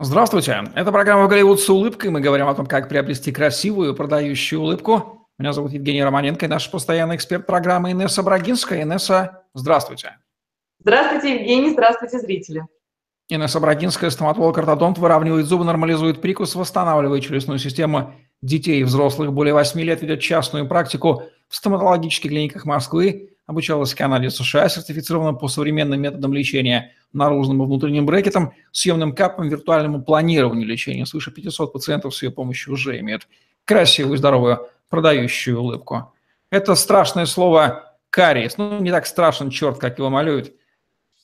Здравствуйте. Это программа «Голливуд с улыбкой». Мы говорим о том, как приобрести красивую продающую улыбку. Меня зовут Евгений Романенко и наш постоянный эксперт программы Инесса Брагинская. Инесса, здравствуйте. Здравствуйте, Евгений. Здравствуйте, зрители. Инесса Брагинская, стоматолог-ортодонт, выравнивает зубы, нормализует прикус, восстанавливает челюстную систему детей и взрослых. Более 8 лет ведет частную практику в стоматологических клиниках Москвы обучалась в Канаде, США, сертифицирована по современным методам лечения наружным и внутренним брекетом, съемным капом, виртуальному планированию лечения. Свыше 500 пациентов с ее помощью уже имеют красивую, здоровую, продающую улыбку. Это страшное слово кариес. Ну, не так страшен черт, как его малюют.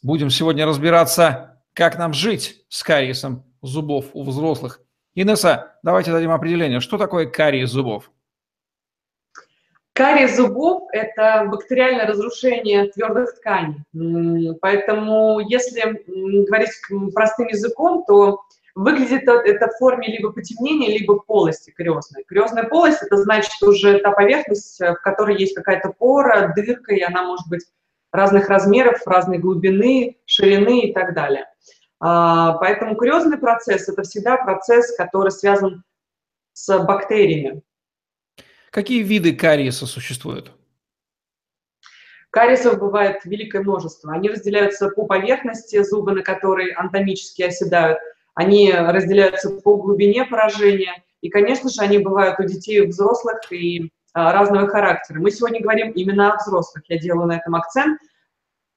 Будем сегодня разбираться, как нам жить с кариесом зубов у взрослых. Инесса, давайте дадим определение. Что такое кариес зубов? Кариес зубов – это бактериальное разрушение твердых тканей. Поэтому, если говорить простым языком, то выглядит это в форме либо потемнения, либо полости кариозной. Кариозная полость – это значит уже та поверхность, в которой есть какая-то пора, дырка, и она может быть разных размеров, разной глубины, ширины и так далее. А, поэтому кариозный процесс – это всегда процесс, который связан с бактериями. Какие виды кариеса существуют? Кариесов бывает великое множество. Они разделяются по поверхности зуба, на которой анатомически оседают. Они разделяются по глубине поражения. И, конечно же, они бывают у детей у взрослых и а, разного характера. Мы сегодня говорим именно о взрослых. Я делаю на этом акцент,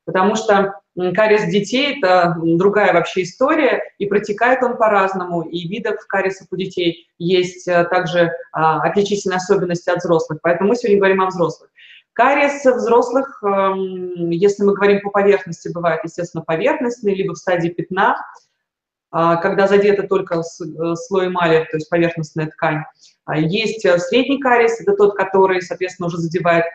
потому что кариес детей – это другая вообще история, и протекает он по-разному, и видов кариесов у детей есть э, также а, отличительные особенности от взрослых, поэтому мы сегодня говорим о взрослых. Кариес взрослых, эм, если мы говорим по поверхности, бывает, естественно, поверхностный, либо в стадии пятна, а, когда задета только э, слой эмали, то есть поверхностная ткань. А, есть э, средний кариес, это тот, который, соответственно, уже задевает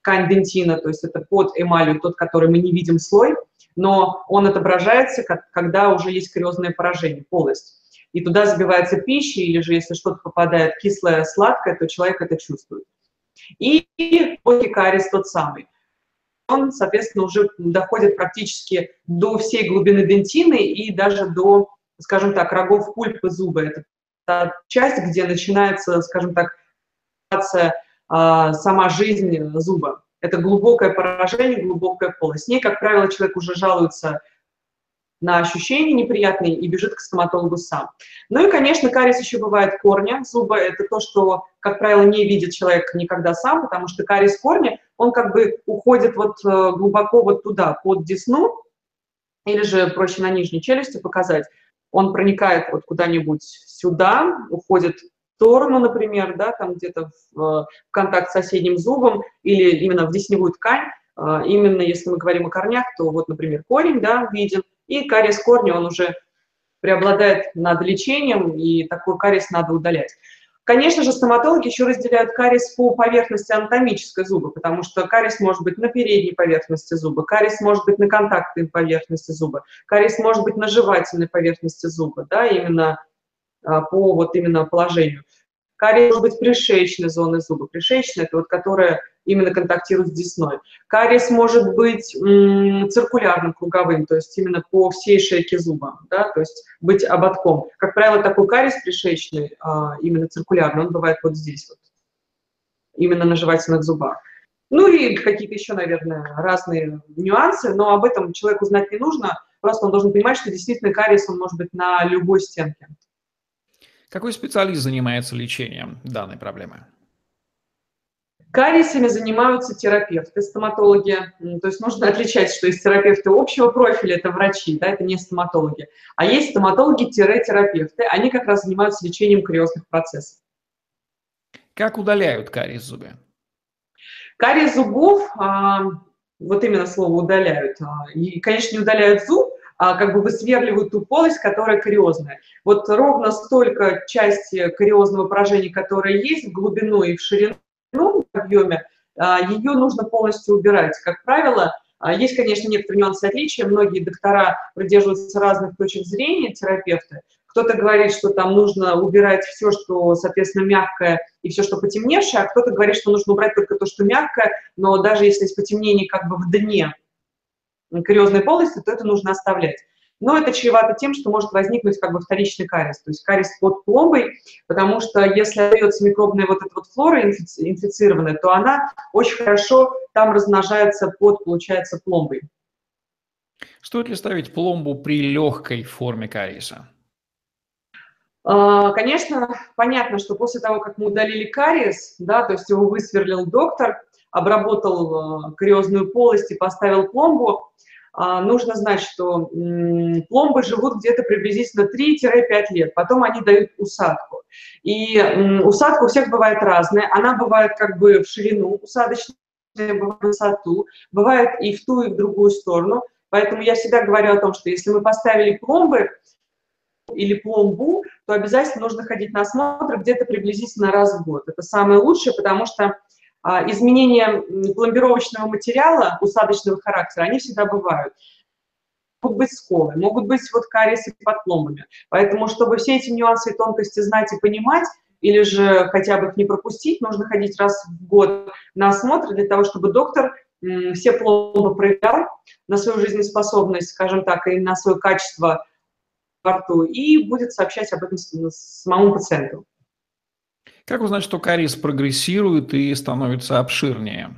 ткань дентина, то есть это под эмалью, тот, который мы не видим слой, но он отображается, как, когда уже есть кариозное поражение, полость. И туда забивается пища, или же если что-то попадает кислое, сладкое, то человек это чувствует. И кариес тот самый. Он, соответственно, уже доходит практически до всей глубины дентины и даже до, скажем так, рогов пульпы зуба. Это та часть, где начинается, скажем так, сама жизнь зуба. Это глубокое поражение, глубокая полость. С ней, как правило, человек уже жалуется на ощущения неприятные и бежит к стоматологу сам. Ну и, конечно, кариес еще бывает корня зуба. Это то, что, как правило, не видит человек никогда сам, потому что кариес корня, он как бы уходит вот э, глубоко вот туда, под десну, или же проще на нижней челюсти показать. Он проникает вот куда-нибудь сюда, уходит сторону, например, да, там где-то в, в контакт с соседним зубом или именно в десневую ткань, а, именно если мы говорим о корнях, то вот, например, корень, да, виден, и кариес корня, он уже преобладает над лечением, и такой кариес надо удалять. Конечно же, стоматологи еще разделяют кариес по поверхности анатомической зуба, потому что кариес может быть на передней поверхности зуба, кариес может быть на контактной поверхности зуба, кариес может быть на жевательной поверхности зуба, да, именно по вот именно положению. Кариес может быть пришеечной зоны зуба. Пришеечная – это вот которая именно контактирует с десной. Кариес может быть циркулярным, круговым, то есть именно по всей шейке зуба, да, то есть быть ободком. Как правило, такой кариес пришеечный, а, именно циркулярный, он бывает вот здесь вот, именно на жевательных зубах. Ну и какие-то еще, наверное, разные нюансы, но об этом человеку знать не нужно, просто он должен понимать, что действительно кариес, он может быть на любой стенке. Какой специалист занимается лечением данной проблемы? Кариесами занимаются терапевты, стоматологи. То есть нужно отличать, что есть терапевты общего профиля, это врачи, да, это не стоматологи. А есть стоматологи-терапевты, они как раз занимаются лечением кариозных процессов. Как удаляют кариес зубы? Кариес зубов, а, вот именно слово удаляют. А, и, конечно, не удаляют зуб, как бы высверливают ту полость, которая кариозная. Вот ровно столько части кариозного поражения, которое есть в глубину и в ширину, в объеме, а, ее нужно полностью убирать. Как правило, а, есть, конечно, некоторые нюансы отличия. Многие доктора придерживаются разных точек зрения, терапевты. Кто-то говорит, что там нужно убирать все, что, соответственно, мягкое и все, что потемневшее, а кто-то говорит, что нужно убрать только то, что мягкое, но даже если есть потемнение как бы в дне кариозной полости, то это нужно оставлять. но это чревато тем, что может возникнуть как бы вторичный кариес, то есть кариес под пломбой, потому что если остается микробная вот эта вот флора инфицированная, то она очень хорошо там размножается под, получается, пломбой. Стоит ли ставить пломбу при легкой форме кариеса? А, конечно, понятно, что после того, как мы удалили кариес, да, то есть его высверлил доктор, обработал а, кариозную полость и поставил пломбу, а, нужно знать, что пломбы живут где-то приблизительно 3-5 лет, потом они дают усадку. И усадка у всех бывает разная, она бывает как бы в ширину усадочную, в высоту, бывает и в ту, и в другую сторону. Поэтому я всегда говорю о том, что если мы поставили пломбы или пломбу, то обязательно нужно ходить на осмотр где-то приблизительно раз в год. Это самое лучшее, потому что изменения пломбировочного материала усадочного характера, они всегда бывают. Могут быть сколы, могут быть вот кариесы под пломбами. Поэтому, чтобы все эти нюансы и тонкости знать и понимать, или же хотя бы их не пропустить, нужно ходить раз в год на осмотр для того, чтобы доктор все пломбы проверял на свою жизнеспособность, скажем так, и на свое качество во рту, и будет сообщать об этом самому пациенту. Как узнать, что кариес прогрессирует и становится обширнее?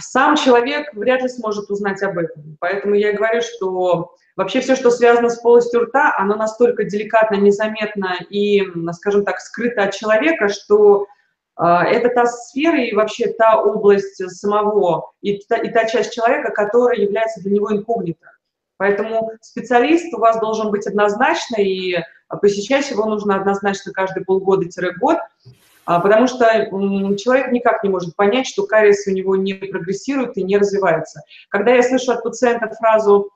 Сам человек вряд ли сможет узнать об этом. Поэтому я говорю, что вообще все, что связано с полостью рта, оно настолько деликатно, незаметно и, скажем так, скрыто от человека, что э, это та сфера и вообще та область самого, и та, и та часть человека, которая является для него инкогнито. Поэтому специалист у вас должен быть однозначно, и посещать его нужно однозначно каждые полгода-год, а, потому что человек никак не может понять, что кариес у него не прогрессирует и не развивается. Когда я слышу от пациента фразу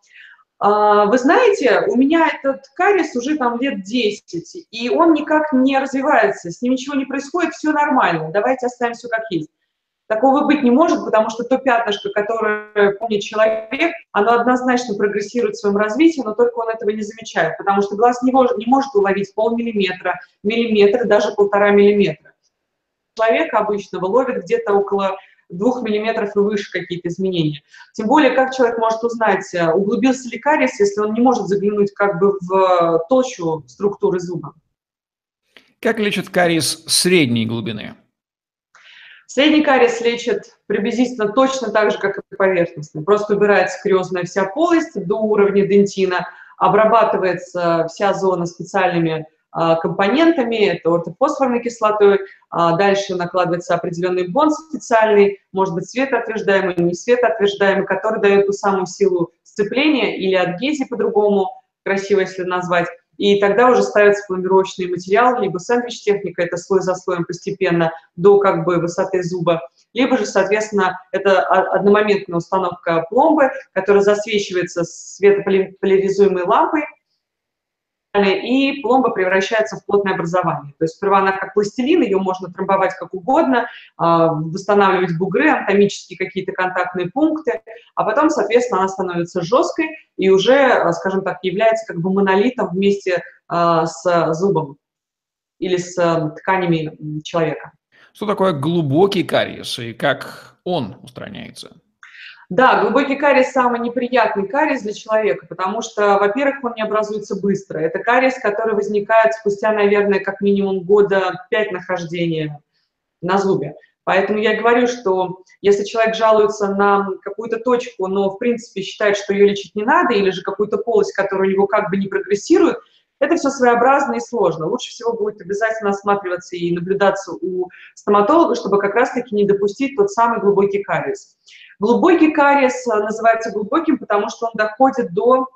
«А, «Вы знаете, у меня этот кариес уже там лет 10, и он никак не развивается, с ним ничего не происходит, все нормально, давайте оставим все как есть». Такого быть не может, потому что то пятнышко, которое помнит человек, оно однозначно прогрессирует в своем развитии, но только он этого не замечает, потому что глаз не может, не может уловить полмиллиметра, миллиметр, даже полтора миллиметра. Человек обычного ловит где-то около двух миллиметров и выше какие-то изменения. Тем более, как человек может узнать, э, углубился ли кариес, если он не может заглянуть как бы в толщу структуры зуба. Как лечат кариес средней глубины? Средний кариес лечит приблизительно точно так же, как и поверхностный. Просто убирается кариозная вся полость до уровня дентина, обрабатывается вся зона специальными а, компонентами, это ортофосфорной кислотой, а дальше накладывается определенный бон специальный, может быть светоотверждаемый, не светоотверждаемый, который дает ту самую силу сцепления или адгезии по-другому, красиво если назвать, и тогда уже ставится пломбировочный материал, либо сэндвич-техника, это слой за слоем постепенно до как бы высоты зуба, либо же, соответственно, это одномоментная установка пломбы, которая засвечивается светополяризуемой лампой, и пломба превращается в плотное образование. То есть сперва она как пластилин, ее можно трамбовать как угодно, а, восстанавливать бугры, анатомические какие-то контактные пункты, а потом, соответственно, она становится жесткой и уже, а, скажем так, является как бы монолитом вместе а, с зубом или с тканями человека. Что такое глубокий кариес и как он устраняется? Да, глубокий кариес самый неприятный кариес для человека, потому что, во-первых, он не образуется быстро. Это кариес, который возникает спустя, наверное, как минимум года пять нахождения на зубе. Поэтому я говорю, что если человек жалуется на какую-то точку, но в принципе считает, что ее лечить не надо, или же какую-то полость, которая у него как бы не прогрессирует, это все своеобразно и сложно. Лучше всего будет обязательно осматриваться и наблюдаться у стоматолога, чтобы как раз-таки не допустить тот самый глубокий кариес. Глубокий кариес э, называется глубоким, потому что он доходит до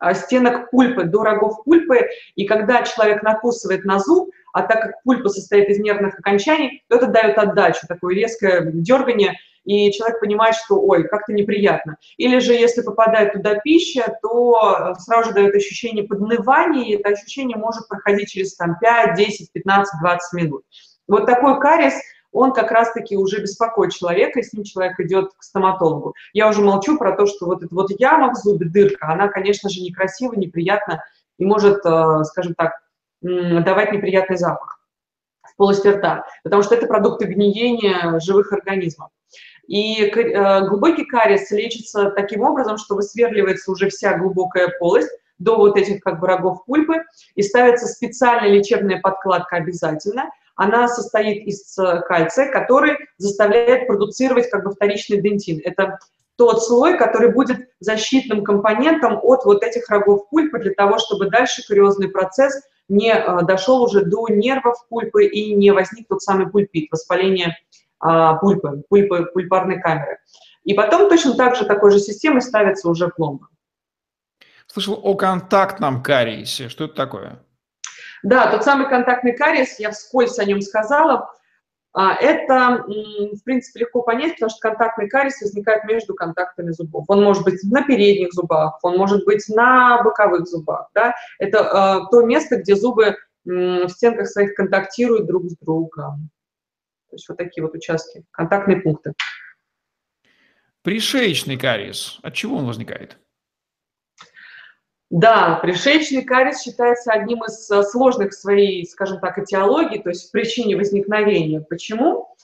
э, стенок пульпы, до рогов пульпы, и когда человек накусывает на зуб, а так как пульпа состоит из нервных окончаний, то это дает отдачу, такое резкое дергание, и человек понимает, что ой, как-то неприятно. Или же если попадает туда пища, то э, сразу же дает ощущение поднывания, и это ощущение может проходить через там, 5, 10, 15, 20 минут. Вот такой кариес – он как раз-таки уже беспокоит человека, и с ним человек идет к стоматологу. Я уже молчу про то, что вот эта вот яма в зубе, дырка, она, конечно же, некрасива, неприятна и может, э, скажем так, давать неприятный запах в полости рта, потому что это продукты гниения живых организмов. И э, глубокий кариес лечится таким образом, что высверливается уже вся глубокая полость до вот этих как бы рогов пульпы, и ставится специальная лечебная подкладка обязательно. Она состоит из кальция, который заставляет продуцировать как бы вторичный дентин. Это тот слой, который будет защитным компонентом от вот этих рогов пульпы для того, чтобы дальше кариозный процесс не э, дошел уже до нервов пульпы и не возник тот самый пульпит, воспаление а, пульпы, пульпы, пульпарной камеры. И потом точно так же такой же системой ставится уже пломба. Слышал о контактном кариесе. Что это такое? Да, тот самый контактный кариес, я вскользь о нем сказала. А, это, в принципе, легко понять, потому что контактный кариес возникает между контактами зубов. Он может быть на передних зубах, он может быть на боковых зубах. Да? Это э, то место, где зубы в стенках своих контактируют друг с другом. То есть вот такие вот участки, контактные пункты. Пришеечный кариес. От чего он возникает? Да, пришеечный кариес считается одним из э, сложных своей, скажем так, этиологии, то есть причине возникновения. Почему?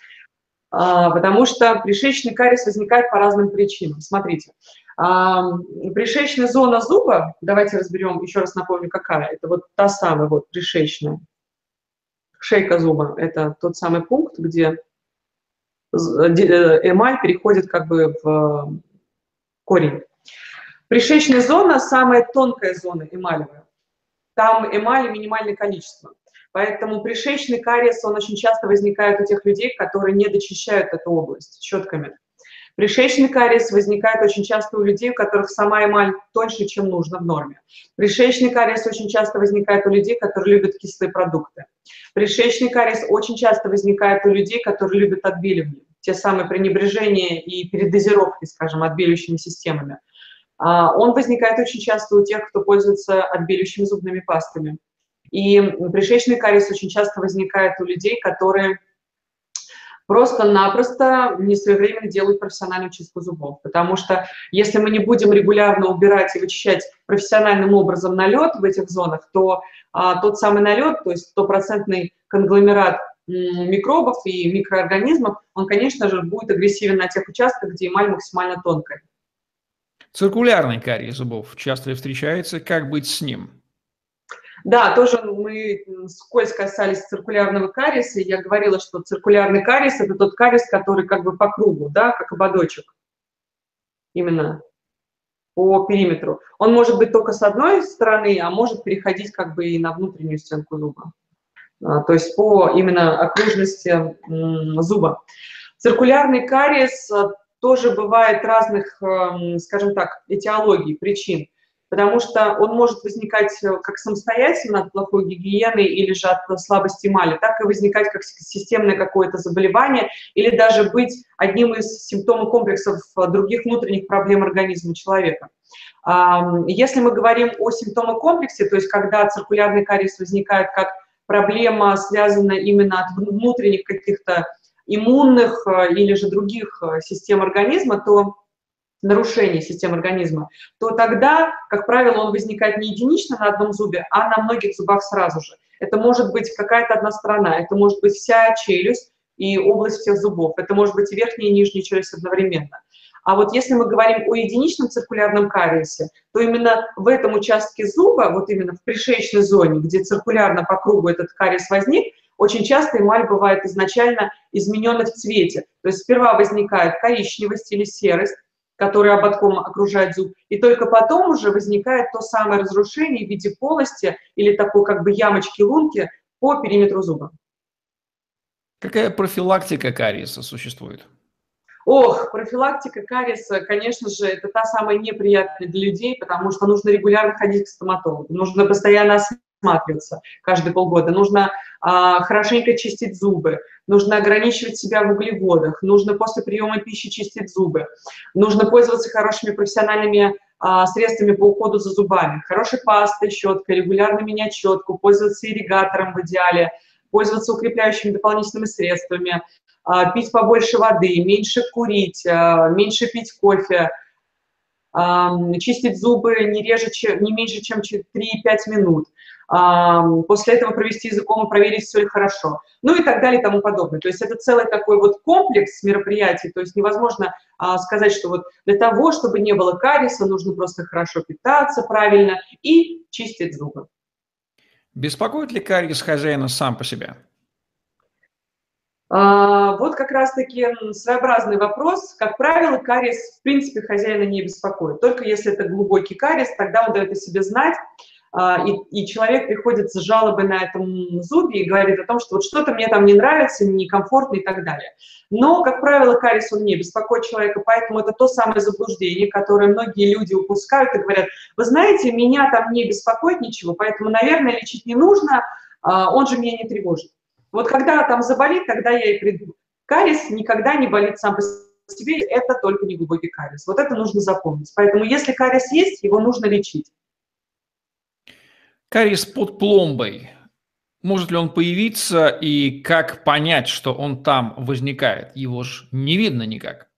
А, потому что пришеечный кариес возникает по разным причинам. Смотрите, пришеечная зона зуба, давайте разберем, еще раз напомню, какая. Это вот та самая вот пришеечная. Шейка зуба – это тот самый пункт, где э, эмаль переходит как бы в корень. Пришечная зона – самая тонкая зона эмалевая. Там эмали минимальное количество. Поэтому пришечный кариес, он очень часто возникает у тех людей, которые не дочищают эту область щетками. Пришечный кариес возникает очень часто у людей, у которых сама эмаль тоньше, чем нужно в норме. Пришечный кариес очень часто возникает у людей, которые любят кислые продукты. Пришечный кариес очень часто возникает у людей, которые любят отбеливание, те самые пренебрежения и передозировки, скажем, отбеливающими системами. А, он возникает очень часто у тех, кто пользуется отбеливающими зубными пастами. И пришечный кариес очень часто возникает у людей, которые просто-напросто не своевременно делают профессиональную чистку зубов. Потому что если мы не будем регулярно убирать и вычищать профессиональным образом налет в этих зонах, то а, тот самый налет, то есть стопроцентный конгломерат микробов и микроорганизмов, он, конечно же, будет агрессивен на тех участках, где эмаль максимально тонкая. Циркулярный кариес зубов часто встречается. Как быть с ним? Да, тоже мы скользь касались циркулярного кариеса. Я говорила, что циркулярный кариес – это тот кариес, который как бы по кругу, да, как ободочек. Именно по периметру. Он может быть только с одной стороны, а может переходить как бы и на внутреннюю стенку зуба. А, то есть по именно окружности зуба. Циркулярный кариес тоже бывает разных, эм, скажем так, этиологий, причин, потому что он может возникать э, как самостоятельно от плохой гигиены или же от слабости эмали, так и возникать как системное какое-то заболевание или даже быть одним из симптомов комплексов э, других внутренних проблем организма человека. Если мы говорим о симптомокомплексе, то есть когда циркулярный кариес возникает как проблема, связанная именно от внутренних каких-то иммунных э, или же других э, систем организма, то нарушение систем организма, то тогда, как правило, он возникает не единично на одном зубе, а на многих зубах сразу же. Это может быть какая-то одна сторона, это может быть вся челюсть и область всех зубов, это может быть и верхняя и нижняя челюсть одновременно. А вот если мы говорим о единичном циркулярном кариесе, то именно в этом участке зуба, вот именно в пришеечной зоне, где циркулярно по кругу этот кариес возник, очень часто эмаль бывает изначально изменена в цвете. То есть сперва возникает коричневость или серость, которая ободком окружает зуб, и только потом уже возникает то самое разрушение в виде полости или такой как бы ямочки-лунки по периметру зуба. Какая профилактика кариеса существует? Ох, профилактика кариеса, конечно же, это та самая неприятная для людей, потому что нужно регулярно ходить к стоматологу, нужно постоянно осматриваться каждые полгода, нужно а, хорошенько чистить зубы, нужно ограничивать себя в углеводах, нужно после приема пищи чистить зубы, нужно пользоваться хорошими профессиональными а, средствами по уходу за зубами, хорошей пастой, щеткой, регулярно менять щетку, пользоваться ирригатором в идеале, пользоваться укрепляющими дополнительными средствами, а, пить побольше воды, меньше курить, а, меньше пить кофе, чистить зубы не, реже, чем, не меньше, чем 3-5 минут. После этого провести языком и проверить, все ли хорошо, ну и так далее и тому подобное. То есть это целый такой вот комплекс мероприятий, то есть невозможно а, сказать, что вот для того, чтобы не было кариеса, нужно просто хорошо питаться правильно и чистить зубы. Беспокоит ли кариес хозяина сам по себе? А, вот как раз-таки своеобразный вопрос. Как правило, кариес в принципе хозяина не беспокоит. Только если это глубокий кариес, тогда он дает о себе знать. А, и, и человек приходит с жалобой на этом зубе и говорит о том, что вот что-то мне там не нравится, некомфортно и так далее. Но, как правило, кариес, он не беспокоит человека, поэтому это то самое заблуждение, которое многие люди упускают и говорят, вы знаете, меня там не беспокоит ничего, поэтому, наверное, лечить не нужно, а, он же меня не тревожит. Вот когда там заболит, тогда я и приду. Кариес никогда не болит сам по себе, это только неглубокий кариес. Вот это нужно запомнить. Поэтому если кариес есть, его нужно лечить. Кариес под пломбой. Может ли он появиться и как понять, что он там возникает? Его же не видно никак.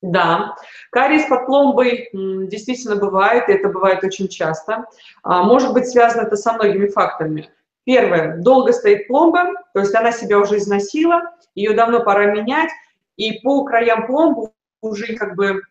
Да, кариес под пломбой действительно бывает, и это бывает очень часто. А, может быть связано это со многими факторами. Первое, долго стоит пломба, то есть она себя уже износила, ее давно пора менять, и по краям пломбы уже как бы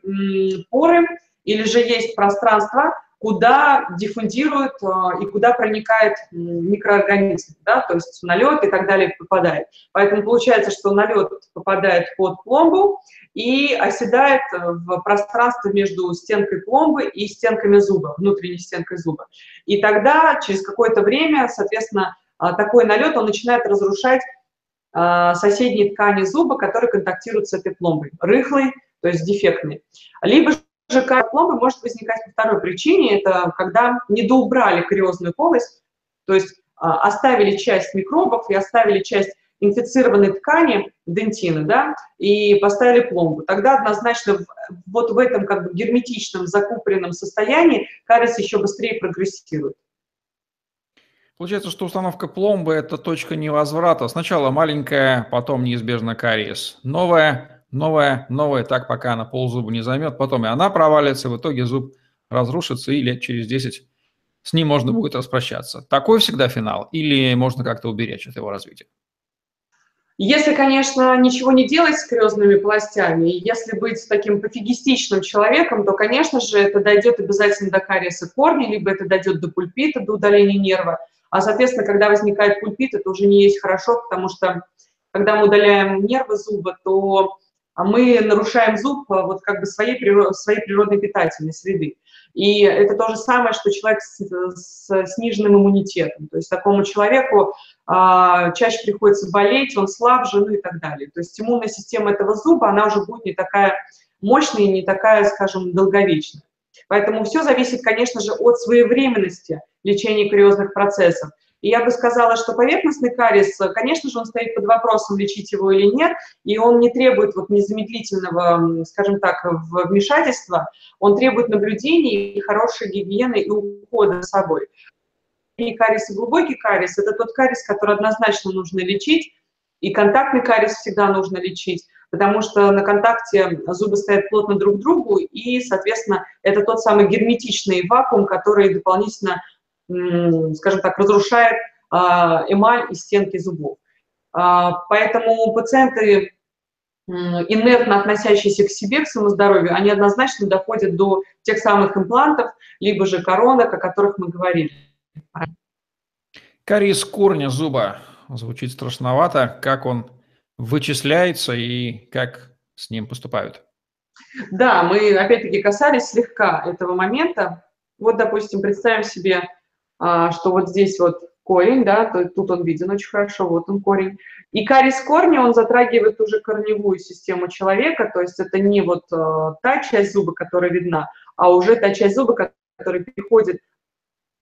поры, или же есть пространство, куда диффундирует а, и куда проникает микроорганизм, да, то есть налет и так далее попадает. Поэтому получается, что налет попадает под пломбу и оседает в пространство между стенкой пломбы и стенками зуба, внутренней стенкой зуба. И тогда через какое-то время, соответственно, а, такой налет, он начинает разрушать соседние ткани зуба, которые контактируют с этой пломбой, рыхлой, то есть дефектной. Либо же пломбы может возникать по второй причине, это когда недоубрали кариозную полость, то есть а, оставили часть микробов и оставили часть инфицированной ткани, дентины, да, и поставили пломбу. Тогда однозначно вот в этом как бы герметичном, закупленном состоянии кариес еще быстрее прогрессирует. Получается, что установка пломбы – это точка невозврата. Сначала маленькая, потом неизбежно кариес. Новая, новая, новая, так пока она ползуба не займет, потом и она провалится, в итоге зуб разрушится, и лет через 10 с ним можно будет распрощаться. Такой всегда финал, или можно как-то уберечь от его развития? Если, конечно, ничего не делать с крезными полостями, и если быть таким пофигистичным человеком, то, конечно же, это дойдет обязательно до кариеса корня, либо это дойдет до пульпита, до удаления нерва. А, соответственно, когда возникает пульпит, это уже не есть хорошо, потому что когда мы удаляем нервы зуба, то мы нарушаем зуб а, вот как бы своей, своей природной питательной среды. И это то же самое, что человек с, с сниженным иммунитетом. То есть такому человеку а, чаще приходится болеть, он слабже, ну и так далее. То есть иммунная система этого зуба, она уже будет не такая мощная, не такая, скажем, долговечная. Поэтому все зависит, конечно же, от своевременности лечения кариозных процессов. И я бы сказала, что поверхностный кариес, конечно же, он стоит под вопросом, лечить его или нет, и он не требует вот незамедлительного, скажем так, вмешательства, он требует наблюдения и хорошей гигиены и ухода за собой. И кариес, и глубокий кариес – это тот кариес, который однозначно нужно лечить, и контактный кариес всегда нужно лечить, потому что на контакте зубы стоят плотно друг к другу, и, соответственно, это тот самый герметичный вакуум, который дополнительно скажем так, разрушает а, эмаль и стенки зубов. А, поэтому пациенты, инертно относящиеся к себе, к своему здоровью, они однозначно доходят до тех самых имплантов, либо же коронок, о которых мы говорили. Кариес корня зуба. Звучит страшновато. Как он вычисляется и как с ним поступают? Да, мы опять-таки касались слегка этого момента. Вот, допустим, представим себе что вот здесь вот корень, да, то, тут он виден очень хорошо, вот он корень. И кариес корня, он затрагивает уже корневую систему человека, то есть это не вот э, та часть зуба, которая видна, а уже та часть зуба, которая переходит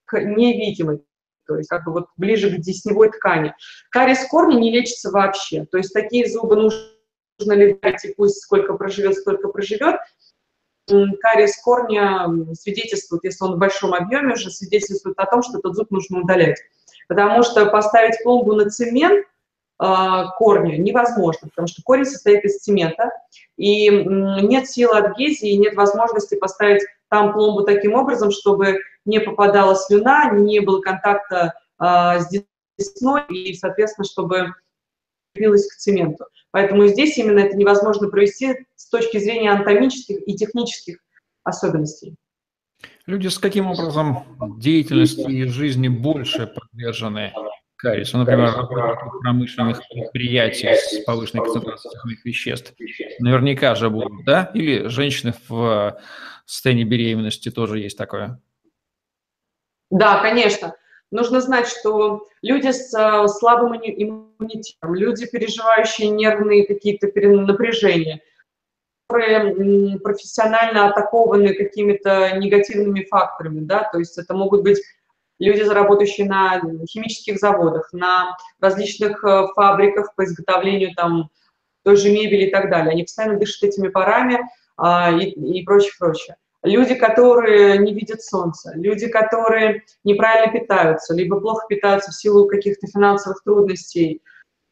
к невидимой, то есть как бы вот ближе к десневой ткани. Кариес корня не лечится вообще, то есть такие зубы нужно лечить, пусть сколько проживет, сколько проживет, кариес корня свидетельствует, если он в большом объеме уже, свидетельствует о том, что этот зуб нужно удалять. Потому что поставить пломбу на цемент а, корня невозможно, потому что корень состоит из цемента, и нет силы адгезии, нет возможности поставить там пломбу таким образом, чтобы не попадала слюна, не было контакта а, с десной и, соответственно, чтобы крепилась к цементу. Поэтому здесь именно это невозможно провести с точки зрения анатомических и технических особенностей. Люди с каким образом деятельности и жизни больше подвержены кариесу? Например, промышленных предприятий с повышенной концентрацией цеховых веществ. Наверняка же будут, да? Или женщины в состоянии беременности тоже есть такое? Да, конечно. Нужно знать, что люди с э, слабым иммунитетом, люди, переживающие нервные какие-то напряжения, которые профессионально атакованы какими-то негативными факторами, да, то есть это могут быть люди, работающие на химических заводах, на различных э, фабриках по изготовлению там той же мебели и так далее. Они постоянно дышат этими парами а, и, и прочее, прочее люди, которые не видят солнца, люди, которые неправильно питаются, либо плохо питаются в силу каких-то финансовых трудностей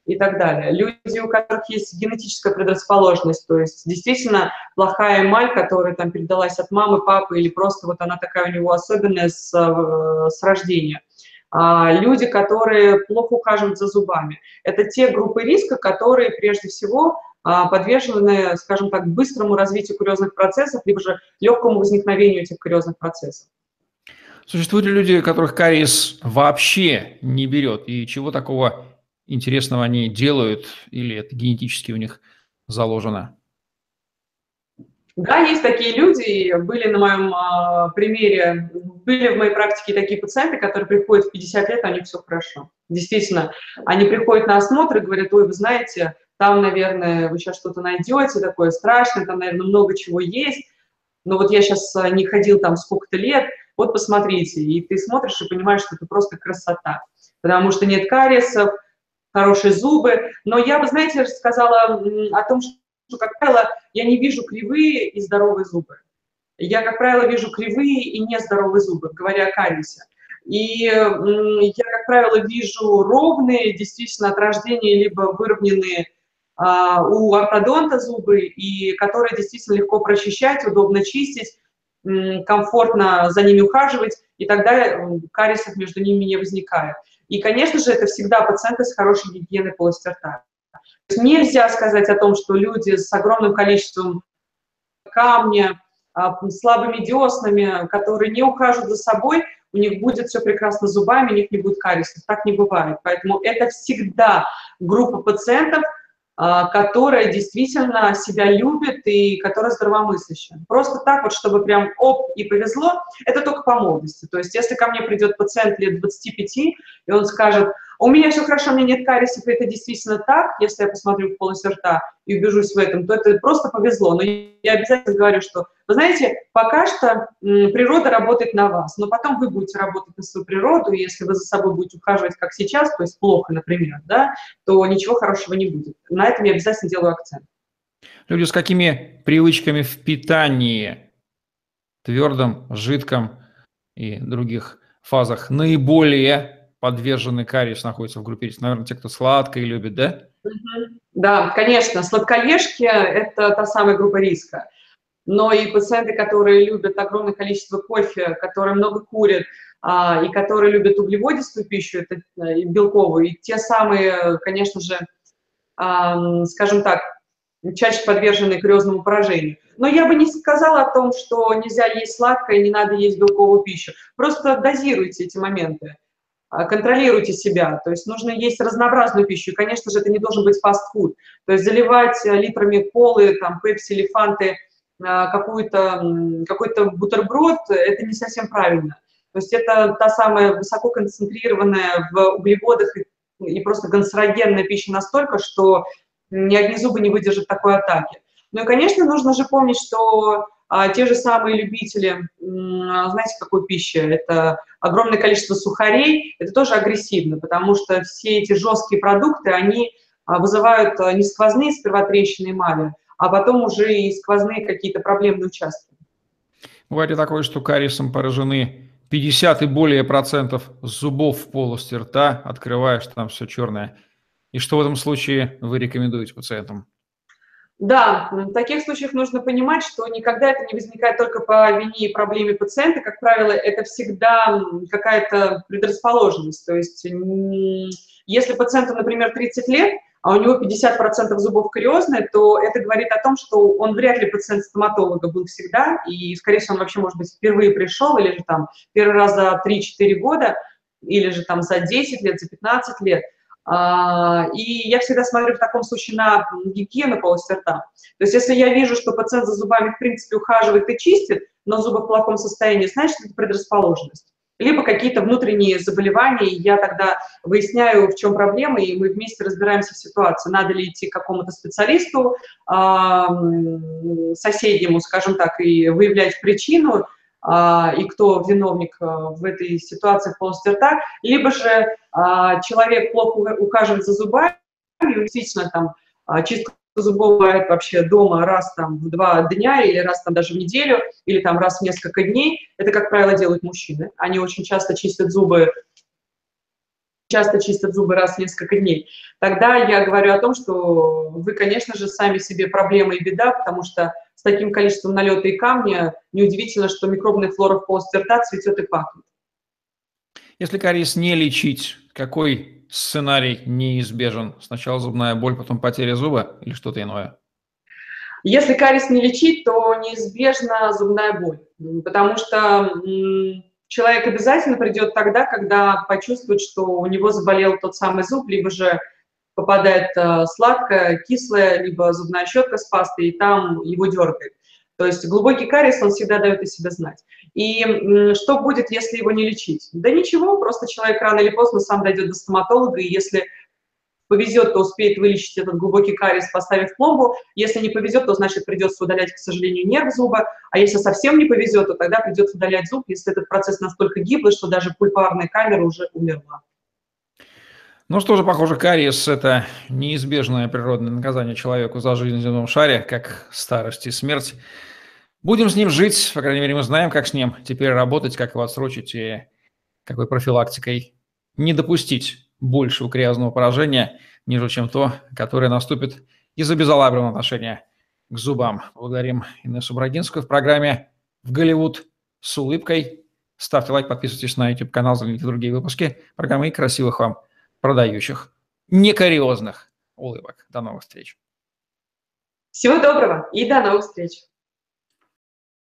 и так далее. Люди, у которых есть генетическая предрасположенность, то есть действительно плохая эмаль, которая там передалась от мамы, папы, или просто вот она такая у него особенная с, э, с рождения. А, люди, которые плохо ухаживают за зубами. Это те группы риска, которые прежде всего подвержены, скажем так, быстрому развитию куриозных процессов, либо же легкому возникновению этих куриозных процессов. Существуют ли люди, которых кариес вообще не берет, и чего такого интересного они делают, или это генетически у них заложено? Да, есть такие люди, были на моем э, примере, были в моей практике такие пациенты, которые приходят в 50 лет, а у них все хорошо. Действительно, они приходят на осмотр и говорят, ой, вы знаете, там, наверное, вы сейчас что-то найдете такое страшное, там, наверное, много чего есть, но вот я сейчас а, не ходил там сколько-то лет, вот посмотрите, и ты смотришь и понимаешь, что это просто красота, потому что нет кариесов, хорошие зубы, но я бы, знаете, сказала о том, что, как правило, я не вижу кривые и здоровые зубы. Я, как правило, вижу кривые и нездоровые зубы, говоря о кариесе. И я, как правило, вижу ровные, действительно, от рождения, либо выровненные у ортодонта зубы, и которые действительно легко прочищать, удобно чистить, комфортно за ними ухаживать, и тогда кариесов между ними не возникает. И, конечно же, это всегда пациенты с хорошей гигиеной полости рта. Нельзя сказать о том, что люди с огромным количеством камня, а, слабыми деснами, которые не ухаживают за собой, у них будет все прекрасно с зубами, у них не будет кариесов. Так не бывает. Поэтому это всегда группа пациентов – а, которая действительно себя любит и которая здравомыслящая. Просто так вот, чтобы прям оп, и повезло, это только по молодости. То есть если ко мне придет пациент лет 25, и он скажет, у меня все хорошо, у меня нет кариесов, и это действительно так, если я посмотрю в полость рта и убежусь в этом, то это просто повезло. Но я обязательно говорю, что, вы знаете, пока что природа работает на вас, но потом вы будете работать на свою природу, и если вы за собой будете ухаживать, как сейчас, то есть плохо, например, да, то ничего хорошего не будет. На этом я обязательно делаю акцент. Люди с какими привычками в питании, твердом, жидком и других фазах наиболее подвержены кариесу находятся в группе риска? Наверное, те, кто сладкое любит, да? Да, конечно, сладкоежки – это та самая группа риска. Но и пациенты, которые любят огромное количество кофе, которые много курят, а, и которые любят углеводистую пищу, это э, белковую, и те самые, конечно же, а, скажем так, чаще подвержены кариозному поражению. Но я бы не сказала о том, что нельзя есть сладкое, не надо есть белковую пищу. Просто дозируйте эти моменты. А, контролируйте себя, то есть нужно есть разнообразную пищу, и, конечно же, это не должен быть фастфуд, то есть заливать э, литрами колы, там, пепси или фанты какой-то какой-то бутерброд, это не совсем правильно. То есть это та самая высоко концентрированная в углеводах и, и просто канцерогенная пища настолько, что ни одни зубы не выдержат такой атаки. Ну и, конечно, нужно же помнить, что а, те же самые любители, знаете, какой пищи? Это огромное количество сухарей, это тоже агрессивно, потому что все эти жесткие продукты, они а, вызывают а, не сквозные сперва трещины эмали, а потом уже и сквозные какие-то проблемные участки. Бывает и такое, что кариесом поражены 50 и более процентов зубов в полости рта, открываешь, там все черное. И что в этом случае вы рекомендуете пациентам? Да, в таких случаях нужно понимать, что никогда это не возникает только по вине и проблеме пациента. Как правило, это всегда какая-то предрасположенность. То есть если пациенту, например, 30 лет, а у него 50% зубов кариозные, то это говорит о том, что он вряд ли пациент стоматолога был всегда, и, скорее всего, он вообще, может быть, впервые пришел, или же там первый раз за 3-4 года, или же там за 10 лет, за 15 лет – а, и я всегда смотрю в таком случае на гигиену полости рта. То есть если я вижу, что пациент за зубами, в принципе, ухаживает и чистит, но зубы в плохом состоянии, значит, это предрасположенность. Либо какие-то внутренние заболевания, и я тогда выясняю, в чем проблема, и мы вместе разбираемся в ситуации. Надо ли идти к какому-то специалисту, соседнему, скажем так, и выявлять причину, а, и кто виновник а, в этой ситуации в полости рта, либо же а, человек плохо ухаживает за зубами, и действительно там чистка зубов вообще дома раз там в два дня или раз там даже в неделю, или там раз в несколько дней. Это, как правило, делают мужчины. Они очень часто чистят зубы часто чистят зубы раз в несколько дней, тогда я говорю о том, что вы, конечно же, сами себе проблема и беда, потому что с таким количеством налета и камня неудивительно, что микробная флора в полости рта цветет и пахнет. Если кариес не лечить, какой сценарий неизбежен? Сначала зубная боль, потом потеря зуба или что-то иное? Если кариес не лечить, то неизбежна зубная боль, потому что человек обязательно придет тогда, когда почувствует, что у него заболел тот самый зуб, либо же попадает э, сладкое, кислое, либо зубная щетка с пастой, и там его дергает. То есть глубокий кариес, он всегда дает о себе знать. И что будет, если его не лечить? Да ничего, просто человек рано или поздно сам дойдет до стоматолога, и если повезет, то успеет вылечить этот глубокий кариес, поставив пломбу. Если не повезет, то значит придется удалять, к сожалению, нерв зуба. А если совсем не повезет, то тогда придется удалять зуб, если этот процесс настолько гиблый, что даже пульпарная камера уже умерла. Ну что же, похоже, кариес – это неизбежное природное наказание человеку за жизнь в земном шаре, как старость и смерть. Будем с ним жить, по крайней мере, мы знаем, как с ним теперь работать, как его отсрочить и какой профилактикой не допустить большего грязного поражения, ниже, чем то, которое наступит из-за безалаберного отношения к зубам. Благодарим Инессу Брагинскую в программе «В Голливуд с улыбкой». Ставьте лайк, подписывайтесь на YouTube-канал, загляните другие выпуски программы и красивых вам продающих некариозных улыбок. До новых встреч. Всего доброго и до новых встреч.